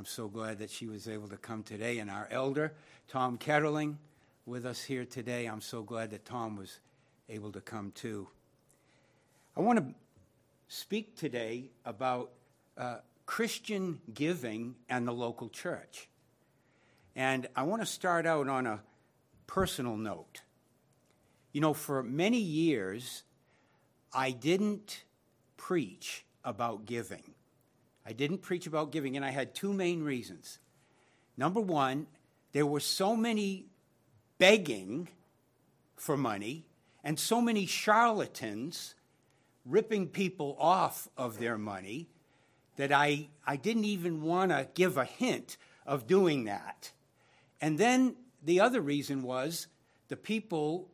I'm so glad that she was able to come today. And our elder, Tom Kettling, with us here today. I'm so glad that Tom was able to come too. I want to speak today about uh, Christian giving and the local church. And I want to start out on a personal note. You know, for many years, I didn't preach about giving. I didn't preach about giving, and I had two main reasons. Number one, there were so many begging for money and so many charlatans ripping people off of their money that I, I didn't even want to give a hint of doing that. And then the other reason was the people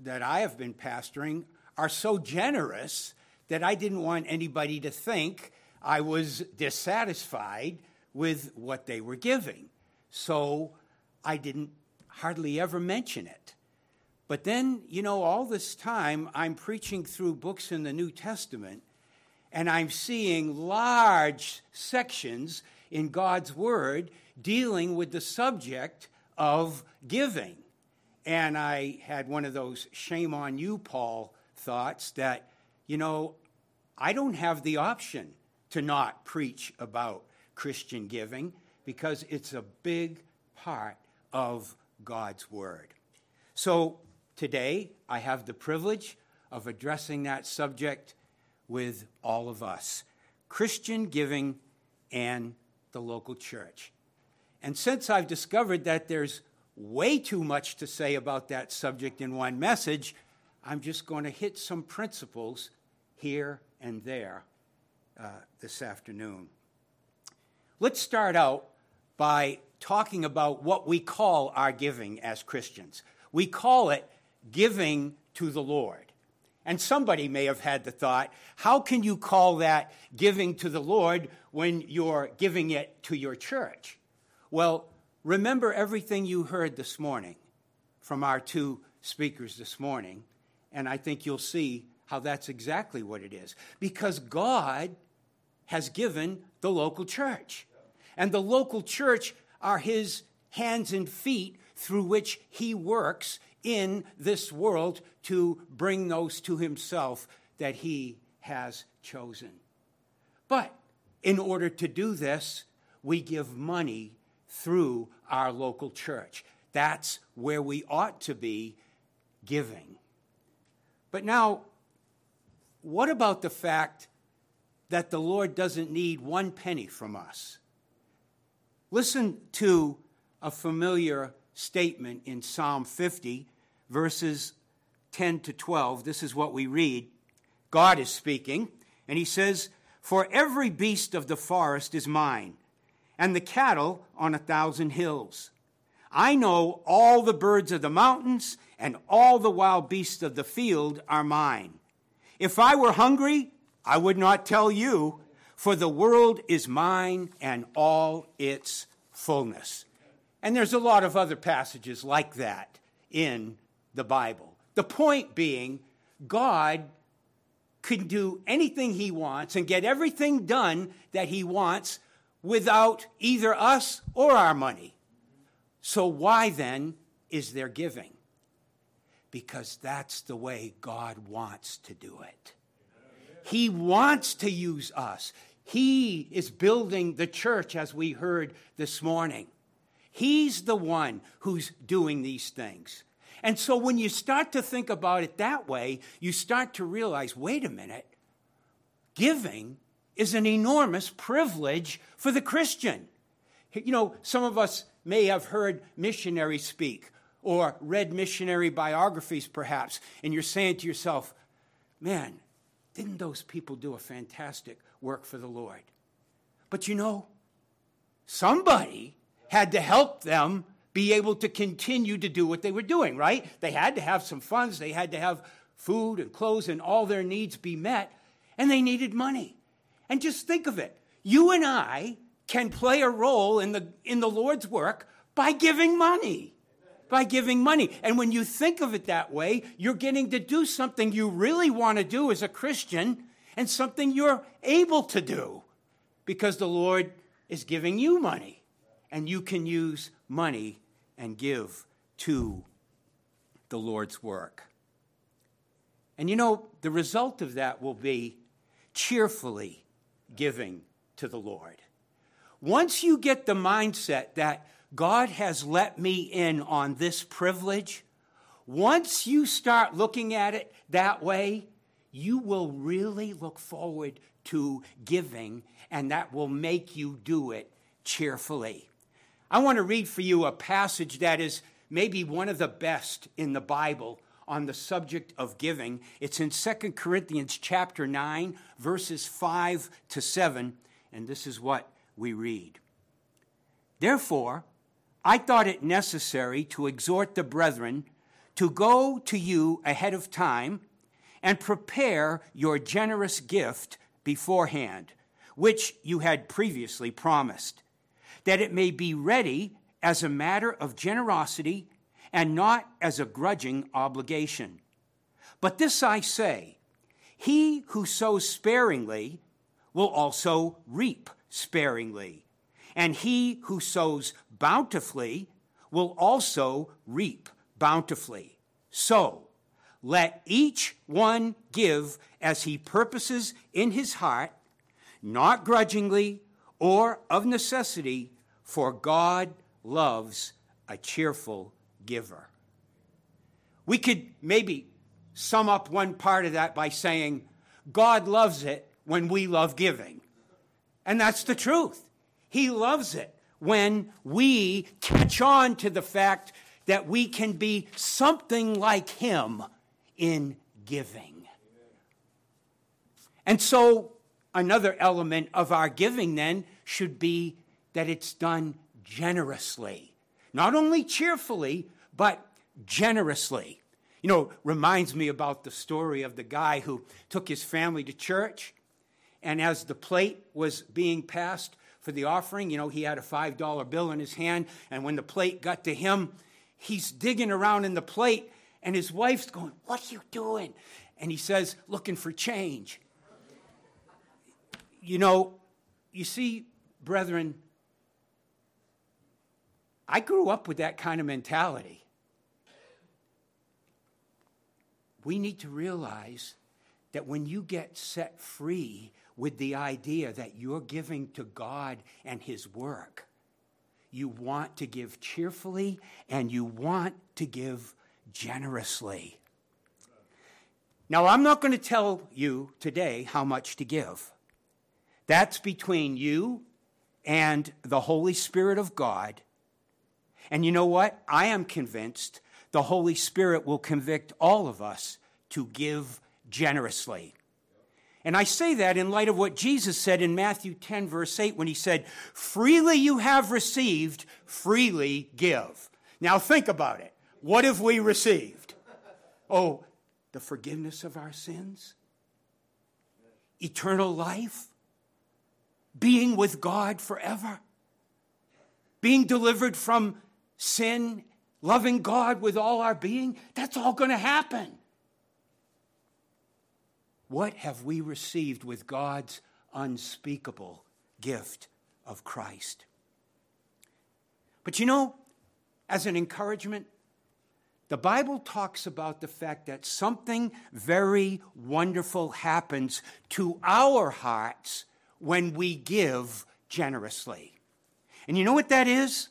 that I have been pastoring are so generous that I didn't want anybody to think I was dissatisfied with what they were giving. So I didn't hardly ever mention it. But then, you know, all this time I'm preaching through books in the New Testament and I'm seeing large sections in God's Word dealing with the subject of giving. And I had one of those shame on you, Paul thoughts that, you know, I don't have the option to not preach about Christian giving because it's a big part of God's Word. So today, I have the privilege of addressing that subject with all of us Christian giving and the local church. And since I've discovered that there's way too much to say about that subject in one message, I'm just going to hit some principles here and there uh, this afternoon. Let's start out by talking about what we call our giving as Christians. We call it giving to the Lord. And somebody may have had the thought, how can you call that giving to the Lord when you're giving it to your church? Well, remember everything you heard this morning from our two speakers this morning, and I think you'll see how that's exactly what it is. Because God has given the local church. And the local church are his hands and feet through which he works in this world to bring those to himself that he has chosen. But in order to do this, we give money through our local church. That's where we ought to be giving. But now, what about the fact that the Lord doesn't need one penny from us? Listen to a familiar statement in Psalm 50, verses 10 to 12. This is what we read. God is speaking, and he says, For every beast of the forest is mine, and the cattle on a thousand hills. I know all the birds of the mountains, and all the wild beasts of the field are mine. If I were hungry, I would not tell you, for the world is mine and all its fullness. And there's a lot of other passages like that in the Bible. The point being, God can do anything he wants and get everything done that he wants without either us or our money. So, why then is there giving? Because that's the way God wants to do it. He wants to use us. He is building the church, as we heard this morning. He's the one who's doing these things. And so when you start to think about it that way, you start to realize wait a minute, giving is an enormous privilege for the Christian. You know, some of us may have heard missionaries speak or read missionary biographies perhaps, and you're saying to yourself, man, didn't those people do a fantastic work for the Lord? But you know, somebody had to help them be able to continue to do what they were doing, right? They had to have some funds, they had to have food and clothes and all their needs be met, and they needed money. And just think of it you and I can play a role in the, in the Lord's work by giving money by giving money. And when you think of it that way, you're getting to do something you really want to do as a Christian and something you're able to do because the Lord is giving you money. And you can use money and give to the Lord's work. And you know, the result of that will be cheerfully giving to the Lord. Once you get the mindset that God has let me in on this privilege, once you start looking at it that way, you will really look forward to giving, and that will make you do it cheerfully. I want to read for you a passage that is maybe one of the best in the Bible on the subject of giving. It's in 2 Corinthians chapter 9 verses 5 to 7 and this is what we read. Therefore, I thought it necessary to exhort the brethren to go to you ahead of time and prepare your generous gift beforehand, which you had previously promised, that it may be ready as a matter of generosity and not as a grudging obligation. But this I say he who sows sparingly will also reap sparingly, and he who sows bountifully will also reap bountifully. So, let each one give as he purposes in his heart, not grudgingly or of necessity, for God loves a cheerful giver. We could maybe sum up one part of that by saying, God loves it when we love giving. And that's the truth. He loves it when we catch on to the fact that we can be something like Him in giving. And so, another element of our giving then should be that it's done generously. Not only cheerfully, but generously. You know, reminds me about the story of the guy who took his family to church, and as the plate was being passed for the offering, you know, he had a $5 bill in his hand, and when the plate got to him, he's digging around in the plate, and his wife's going, What are you doing? And he says, Looking for change. You know, you see, brethren, I grew up with that kind of mentality. we need to realize that when you get set free with the idea that you're giving to God and His work, you want to give cheerfully and you want to give generously. Now, I'm not going to tell you today how much to give. That's between you and the Holy Spirit of God. And you know what? I am convinced the Holy Spirit will convict all of us to give generously. And I say that in light of what Jesus said in Matthew 10, verse 8, when he said, Freely you have received, freely give. Now think about it. What have we received? Oh, the forgiveness of our sins, eternal life, being with God forever, being delivered from sin loving God with all our being, that's all going to happen. What have we received with God's unspeakable gift of Christ? But you know, as an encouragement, the Bible talks about the fact that something very wonderful happens to our hearts when we give generously. And you know what that is?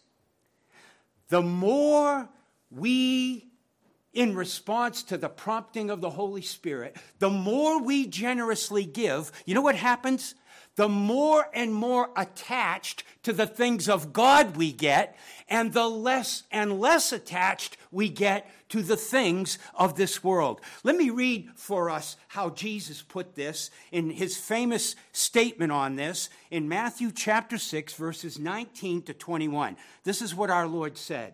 the more we, in response to the prompting of the Holy Spirit, the more we generously give, you know what happens? The more and more attached to the things of God we get, and the less and less attached we get to the things of this world. Let me read for us how Jesus put this in his famous statement on this in Matthew chapter 6, verses 19 to 21. This is what our Lord said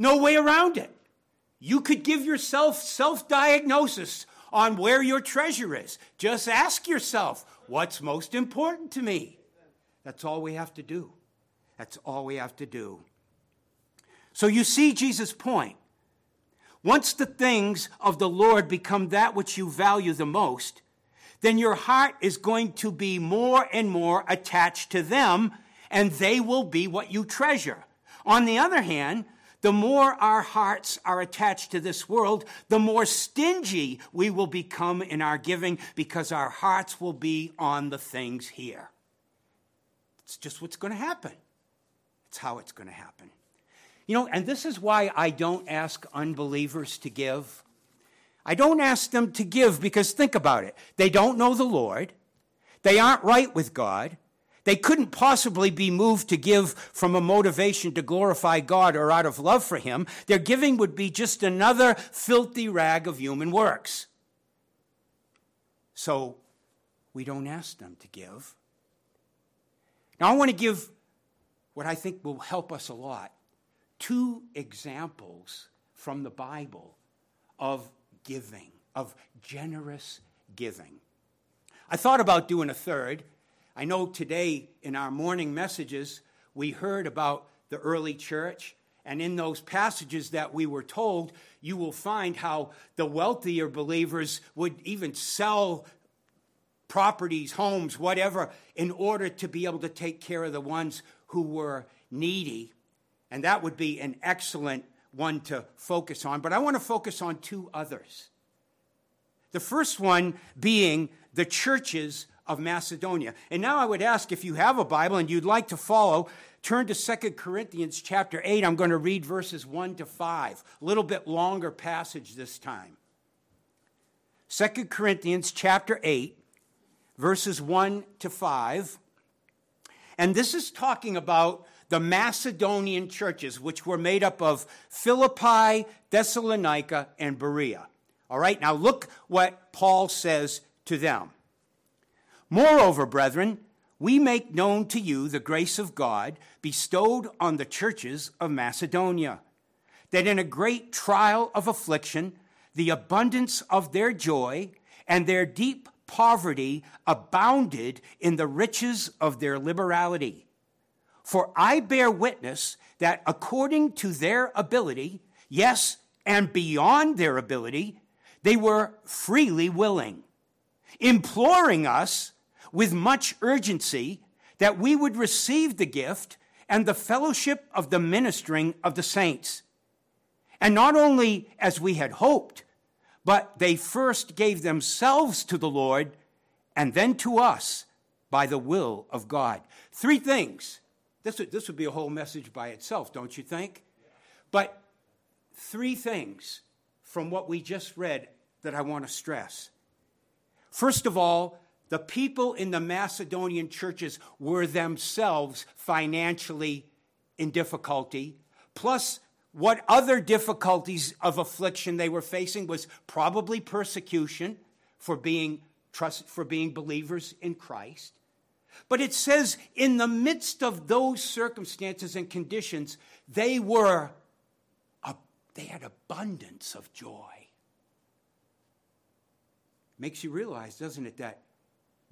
No way around it. You could give yourself self diagnosis on where your treasure is. Just ask yourself, what's most important to me? That's all we have to do. That's all we have to do. So you see Jesus' point. Once the things of the Lord become that which you value the most, then your heart is going to be more and more attached to them, and they will be what you treasure. On the other hand, the more our hearts are attached to this world, the more stingy we will become in our giving because our hearts will be on the things here. It's just what's going to happen. It's how it's going to happen. You know, and this is why I don't ask unbelievers to give. I don't ask them to give because think about it. They don't know the Lord. They aren't right with God. They couldn't possibly be moved to give from a motivation to glorify God or out of love for Him. Their giving would be just another filthy rag of human works. So we don't ask them to give. Now, I want to give what I think will help us a lot two examples from the Bible of giving, of generous giving. I thought about doing a third. I know today in our morning messages, we heard about the early church. And in those passages that we were told, you will find how the wealthier believers would even sell properties, homes, whatever, in order to be able to take care of the ones who were needy. And that would be an excellent one to focus on. But I want to focus on two others. The first one being the churches of Macedonia. And now I would ask if you have a Bible and you'd like to follow, turn to Second Corinthians chapter 8. I'm going to read verses 1 to 5. A little bit longer passage this time. Second Corinthians chapter 8, verses 1 to 5. And this is talking about the Macedonian churches, which were made up of Philippi, Thessalonica, and Berea. All right, now look what Paul says to them. Moreover, brethren, we make known to you the grace of God bestowed on the churches of Macedonia, that in a great trial of affliction, the abundance of their joy and their deep poverty abounded in the riches of their liberality. For I bear witness that according to their ability, yes, and beyond their ability, they were freely willing, imploring us with much urgency that we would receive the gift and the fellowship of the ministering of the saints. And not only as we had hoped, but they first gave themselves to the Lord and then to us by the will of God. Three things this would, this would be a whole message by itself, don't you think? But three things from what we just read that I want to stress. First of all, the people in the Macedonian churches were themselves financially in difficulty. Plus, what other difficulties of affliction they were facing was probably persecution for being, trust, for being believers in Christ. But it says, in the midst of those circumstances and conditions, they were, they had abundance of joy. Makes you realize, doesn't it, that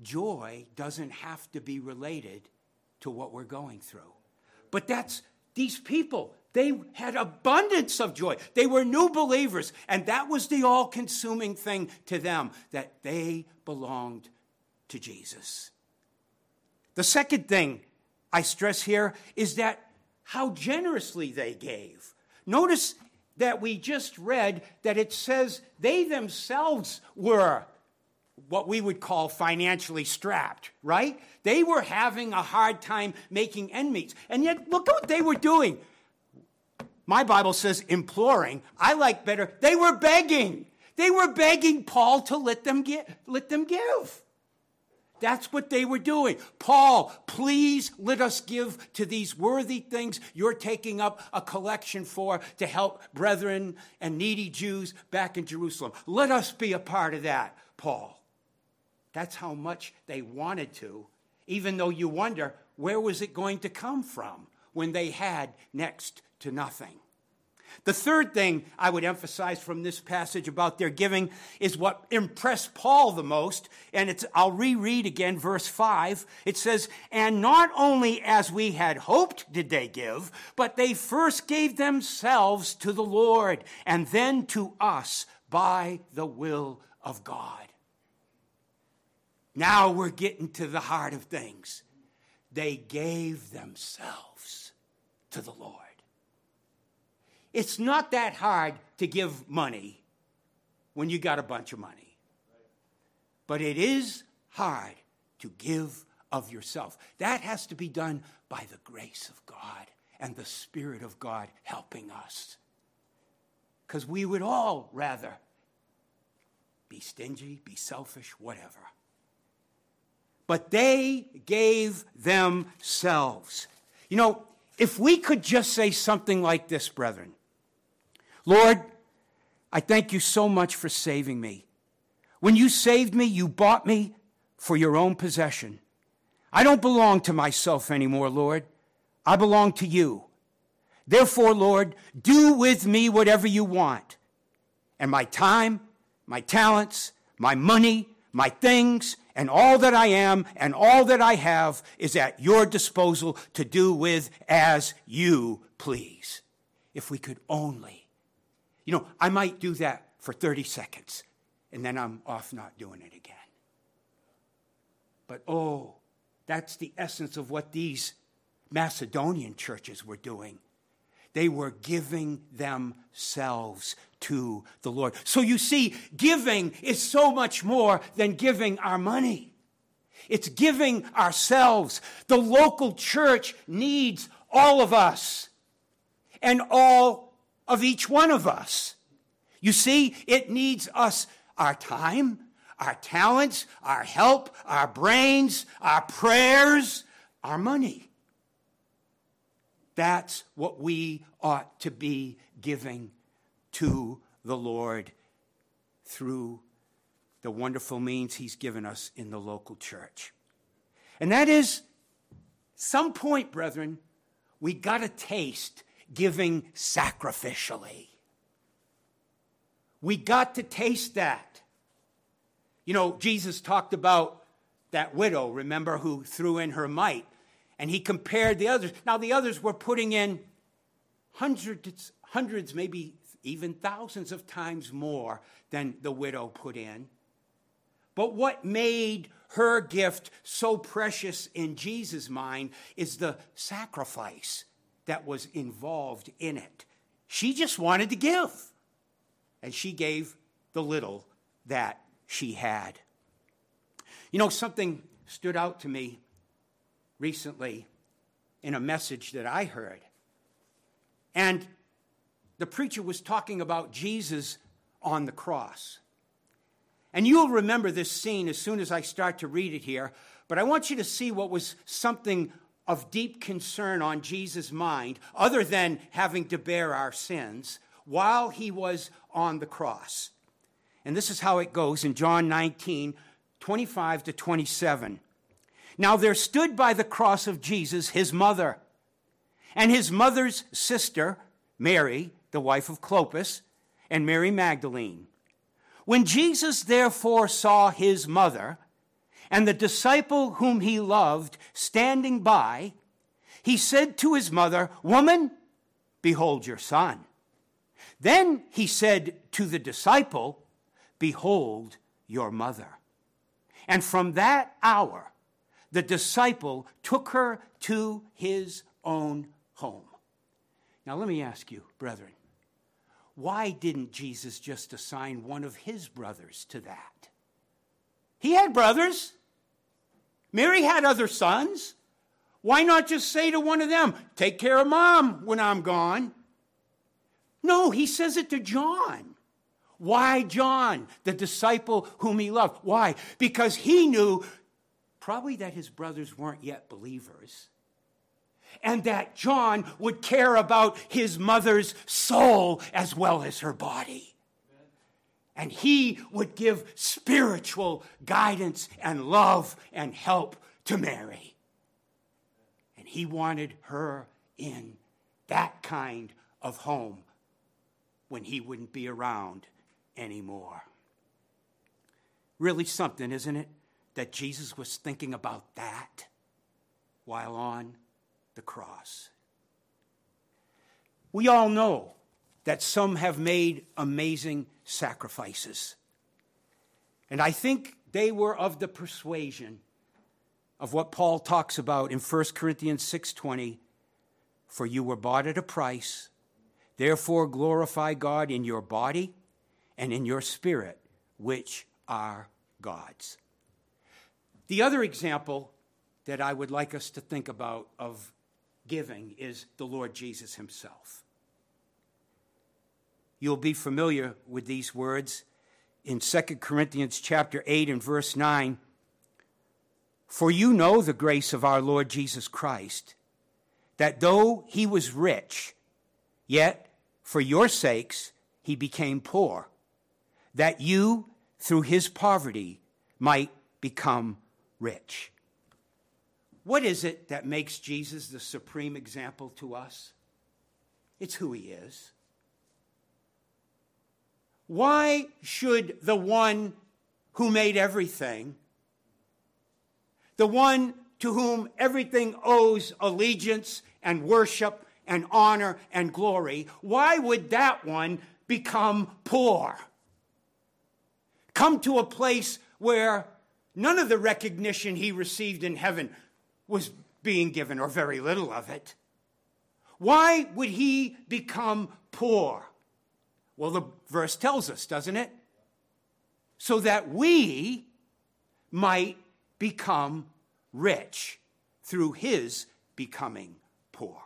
joy doesn't have to be related to what we're going through. But that's these people. They had abundance of joy. They were new believers, and that was the all consuming thing to them that they belonged to Jesus. The second thing I stress here is that how generously they gave. Notice that we just read that it says they themselves were what we would call financially strapped, right? They were having a hard time making end meets. And yet, look what they were doing. My Bible says imploring. I like better. They were begging. They were begging Paul to let them, get, let them give. That's what they were doing. Paul, please let us give to these worthy things you're taking up a collection for to help brethren and needy Jews back in Jerusalem. Let us be a part of that, Paul. That's how much they wanted to even though you wonder where was it going to come from when they had next to nothing. The third thing I would emphasize from this passage about their giving is what impressed Paul the most. And it's, I'll reread again verse 5. It says, And not only as we had hoped did they give, but they first gave themselves to the Lord and then to us by the will of God. Now we're getting to the heart of things. They gave themselves to the Lord. It's not that hard to give money when you got a bunch of money. But it is hard to give of yourself. That has to be done by the grace of God and the Spirit of God helping us. Because we would all rather be stingy, be selfish, whatever. But they gave themselves. You know, if we could just say something like this, brethren Lord, I thank you so much for saving me. When you saved me, you bought me for your own possession. I don't belong to myself anymore, Lord. I belong to you. Therefore, Lord, do with me whatever you want. And my time, my talents, my money, my things, and all that I am and all that I have is at your disposal to do with as you please. If we could only you know, I might do that for 30 seconds and then I'm off not doing it again. But oh, that's the essence of what these Macedonian churches were doing. They were giving themselves to the Lord. So you see, giving is so much more than giving our money. It's giving ourselves. The local church needs all of us and all of each one of us. You see, it needs us, our time, our talents, our help, our brains, our prayers, our money. That's what we ought to be giving to the Lord through the wonderful means He's given us in the local church. And that is, some point, brethren, we got to taste giving sacrificially. We got to taste that. You know, Jesus talked about that widow, remember, who threw in her mite, and he compared the others. Now, the others were putting in hundreds, hundreds, maybe even thousands of times more than the widow put in. But what made her gift so precious in Jesus' mind is the sacrifice that was involved in it. She just wanted to give, and she gave the little that she had. You know, something stood out to me recently in a message that I heard. And the preacher was talking about Jesus on the cross. And you'll remember this scene as soon as I start to read it here, but I want you to see what was something of deep concern on Jesus' mind, other than having to bear our sins, while he was on the cross. And this is how it goes in John 19 25 to 27. Now there stood by the cross of Jesus his mother, and his mother's sister, Mary, the wife of Clopas, and Mary Magdalene. When Jesus therefore saw his mother, and the disciple whom he loved standing by, he said to his mother, Woman, behold your son. Then he said to the disciple, Behold your mother. And from that hour, the disciple took her to his own home. Now, let me ask you, brethren, why didn't Jesus just assign one of his brothers to that? He had brothers. Mary had other sons. Why not just say to one of them, Take care of mom when I'm gone? No, he says it to John. Why John, the disciple whom he loved? Why? Because he knew probably that his brothers weren't yet believers and that John would care about his mother's soul as well as her body and he would give spiritual guidance and love and help to Mary. And he wanted her in that kind of home when he wouldn't be around anymore. Really something, isn't it? That Jesus was thinking about that while on the cross. We all know that some have made amazing sacrifices. And I think they were of the persuasion of what Paul talks about in 1 Corinthians 6:20 for you were bought at a price therefore glorify God in your body and in your spirit which are God's. The other example that I would like us to think about of giving is the Lord Jesus himself. You'll be familiar with these words in 2 Corinthians chapter 8 and verse 9. For you know the grace of our Lord Jesus Christ, that though he was rich, yet for your sakes he became poor, that you, through his poverty, might become rich. What is it that makes Jesus the supreme example to us? It's who he is. Why should the one who made everything, the one to whom everything owes allegiance and worship and honor and glory, why would that one become poor? Come to a place where none of the recognition he received in heaven was being given, or very little of it. Why would he become poor? Well, the verse tells us, doesn't it? So that we might become rich through his becoming poor.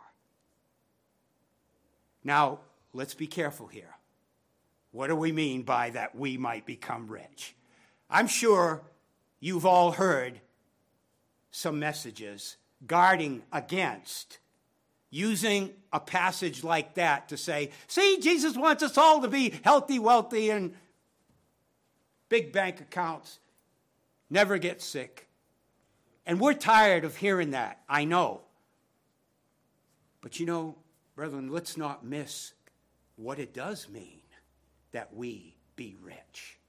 Now, let's be careful here. What do we mean by that we might become rich? I'm sure you've all heard some messages guarding against using a passage like that to say, see, Jesus wants us all to be healthy, wealthy, and big bank accounts, never get sick. And we're tired of hearing that, I know. But you know, brethren, let's not miss what it does mean that we be rich.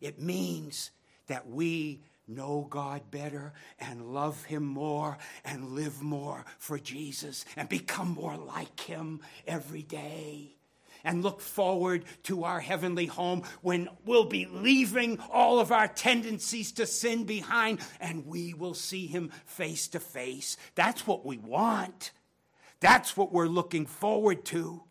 It means that we know God better and love Him more and live more for Jesus and become more like Him every day. And look forward to our heavenly home when we'll be leaving all of our tendencies to sin behind and we will see Him face to face. That's what we want. That's what we're looking forward to.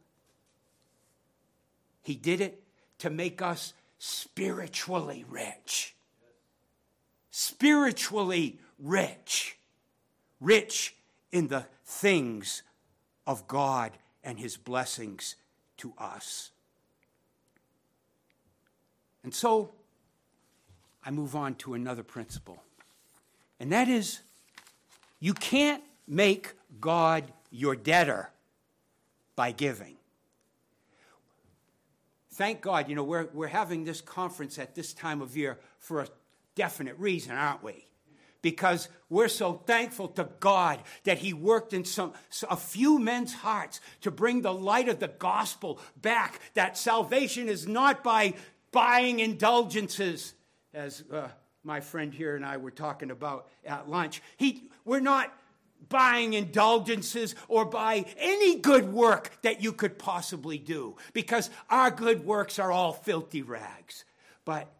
He did it to make us spiritually rich spiritually rich, rich in the things of God and his blessings to us. And so I move on to another principle, and that is you can't make God your debtor by giving. Thank God, you know, we're, we're having this conference at this time of year for a definite reason, aren't we? Because we're so thankful to God that He worked in some, a few men's hearts to bring the light of the gospel back. That salvation is not by buying indulgences, as uh, my friend here and I were talking about at lunch. He, we're not buying indulgences or by any good work that you could possibly do because our good works are all filthy rags. But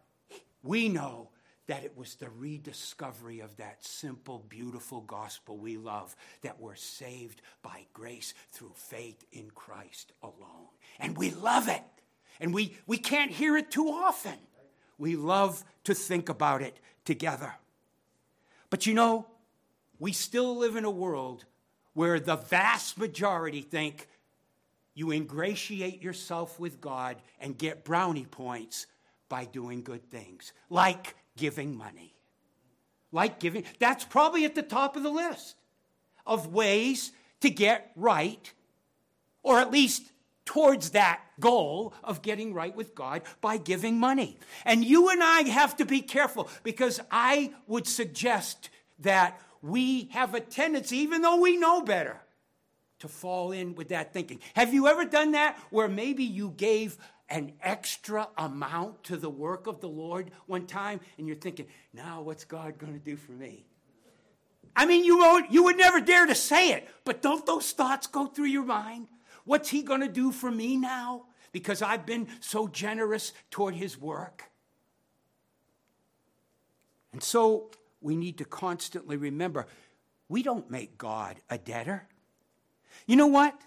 we know that it was the rediscovery of that simple, beautiful gospel we love that we're saved by grace through faith in Christ alone. And we love it. And we, we can't hear it too often. We love to think about it together. But you know, we still live in a world where the vast majority think you ingratiate yourself with God and get brownie points by doing good things, like giving money. Like giving, that's probably at the top of the list of ways to get right, or at least towards that goal of getting right with God by giving money. And you and I have to be careful because I would suggest that we have a tendency, even though we know better, to fall in with that thinking. Have you ever done that where maybe you gave an extra amount to the work of the Lord one time and you're thinking, now what's God going to do for me? I mean, you, won't, you would never dare to say it, but don't those thoughts go through your mind? What's he going to do for me now? Because I've been so generous toward his work. And so we need to constantly remember we don't make God a debtor. You know what?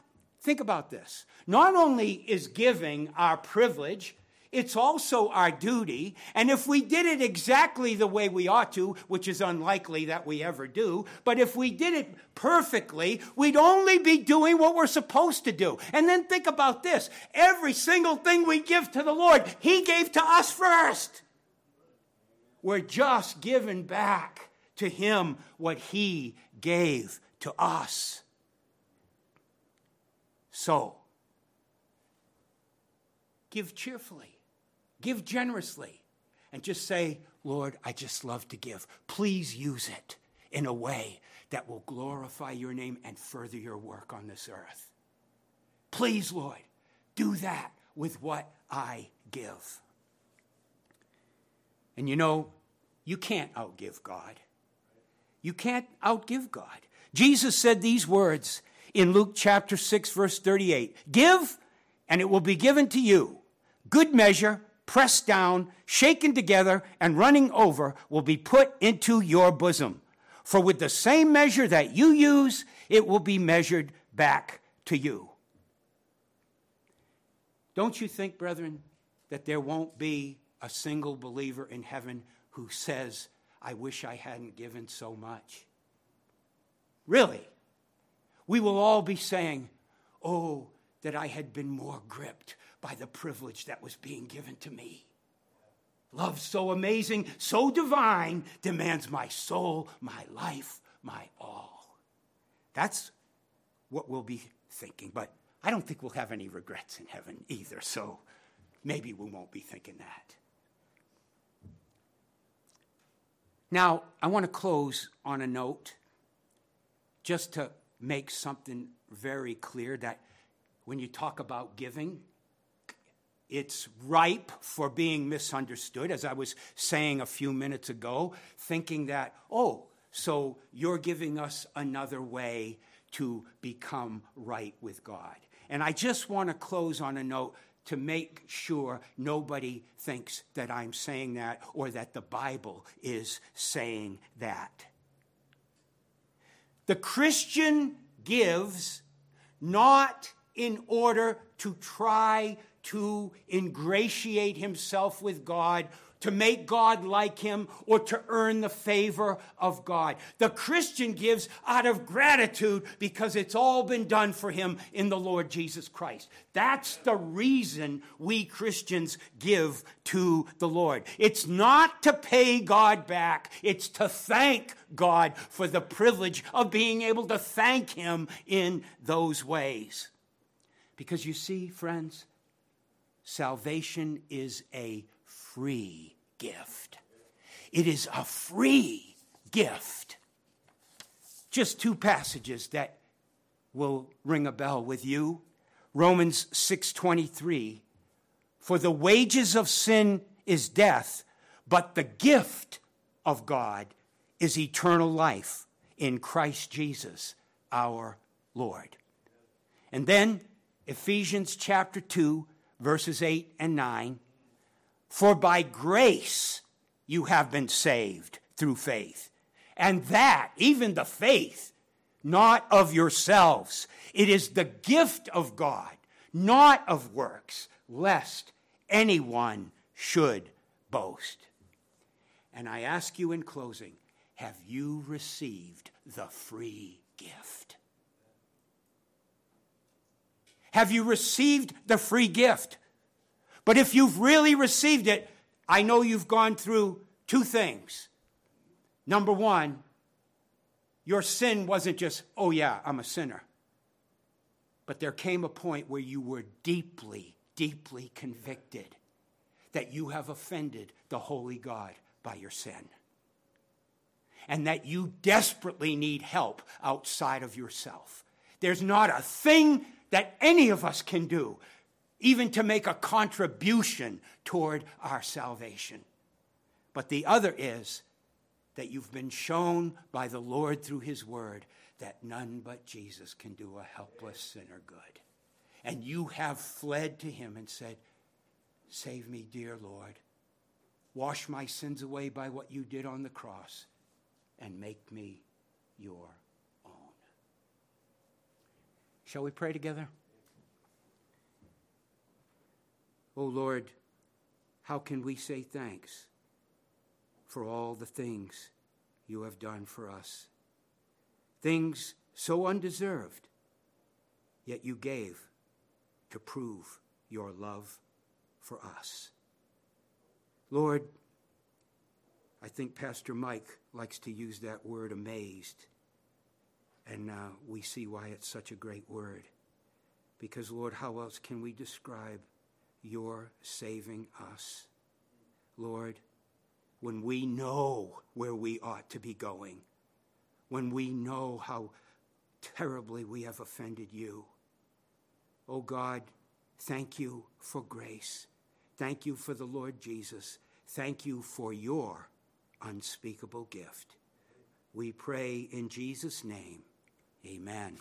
Think about this. Not only is giving our privilege, it's also our duty. And if we did it exactly the way we ought to, which is unlikely that we ever do, but if we did it perfectly, we'd only be doing what we're supposed to do. And then think about this every single thing we give to the Lord, He gave to us first. We're just giving back to Him what He gave to us. So, give cheerfully, give generously, and just say, Lord, I just love to give. Please use it in a way that will glorify your name and further your work on this earth. Please, Lord, do that with what I give. And you know, you can't outgive God. You can't outgive God. Jesus said these words in Luke chapter 6, verse 38 Give, and it will be given to you. Good measure, pressed down, shaken together, and running over will be put into your bosom. For with the same measure that you use, it will be measured back to you. Don't you think, brethren, that there won't be a single believer in heaven who says, I wish I hadn't given so much? Really? We will all be saying, Oh, that I had been more gripped by the privilege that was being given to me. Love so amazing, so divine, demands my soul, my life, my all. That's what we'll be thinking, but I don't think we'll have any regrets in heaven either, so maybe we won't be thinking that. Now, I want to close on a note just to make something very clear that when you talk about giving, it's ripe for being misunderstood, as I was saying a few minutes ago, thinking that, oh, so you're giving us another way to become right with God. And I just want to close on a note to make sure nobody thinks that I'm saying that or that the Bible is saying that. The Christian gives not in order to try to ingratiate himself with God to make God like him or to earn the favor of God. The Christian gives out of gratitude because it's all been done for him in the Lord Jesus Christ. That's the reason we Christians give to the Lord. It's not to pay God back, it's to thank God for the privilege of being able to thank him in those ways. Because you see, friends, salvation is a free gift. It is a free gift. Just two passages that will ring a bell with you. Romans 6:23 For the wages of sin is death, but the gift of God is eternal life in Christ Jesus our Lord. And then Ephesians chapter 2 verses 8 and 9 for by grace you have been saved through faith. And that, even the faith, not of yourselves. It is the gift of God, not of works, lest anyone should boast. And I ask you in closing have you received the free gift? Have you received the free gift? But if you've really received it, I know you've gone through two things. Number one, your sin wasn't just, oh yeah, I'm a sinner. But there came a point where you were deeply, deeply convicted that you have offended the holy God by your sin. and that you desperately need help outside of yourself. There's not a thing that any of us can do, even to make a contribution toward our salvation. But the other is that you've been shown by the Lord through His Word that none but Jesus can do a helpless sinner good. And you have fled to Him and said, Save me, dear Lord. Wash my sins away by what you did on the cross and make me your own. Shall we pray together? Oh Lord, how can we say thanks for all the things you have done for us? Things so undeserved, yet you gave to prove your love for us. Lord, I think Pastor Mike likes to use that word amazed. And uh, we see why it's such a great word. Because, Lord, how else can we describe your saving us? Lord, when we know where we ought to be going, when we know how terribly we have offended you. Oh God, thank you for grace. Thank you for the Lord Jesus. Thank you for your unspeakable gift. We pray in Jesus' name. Amen.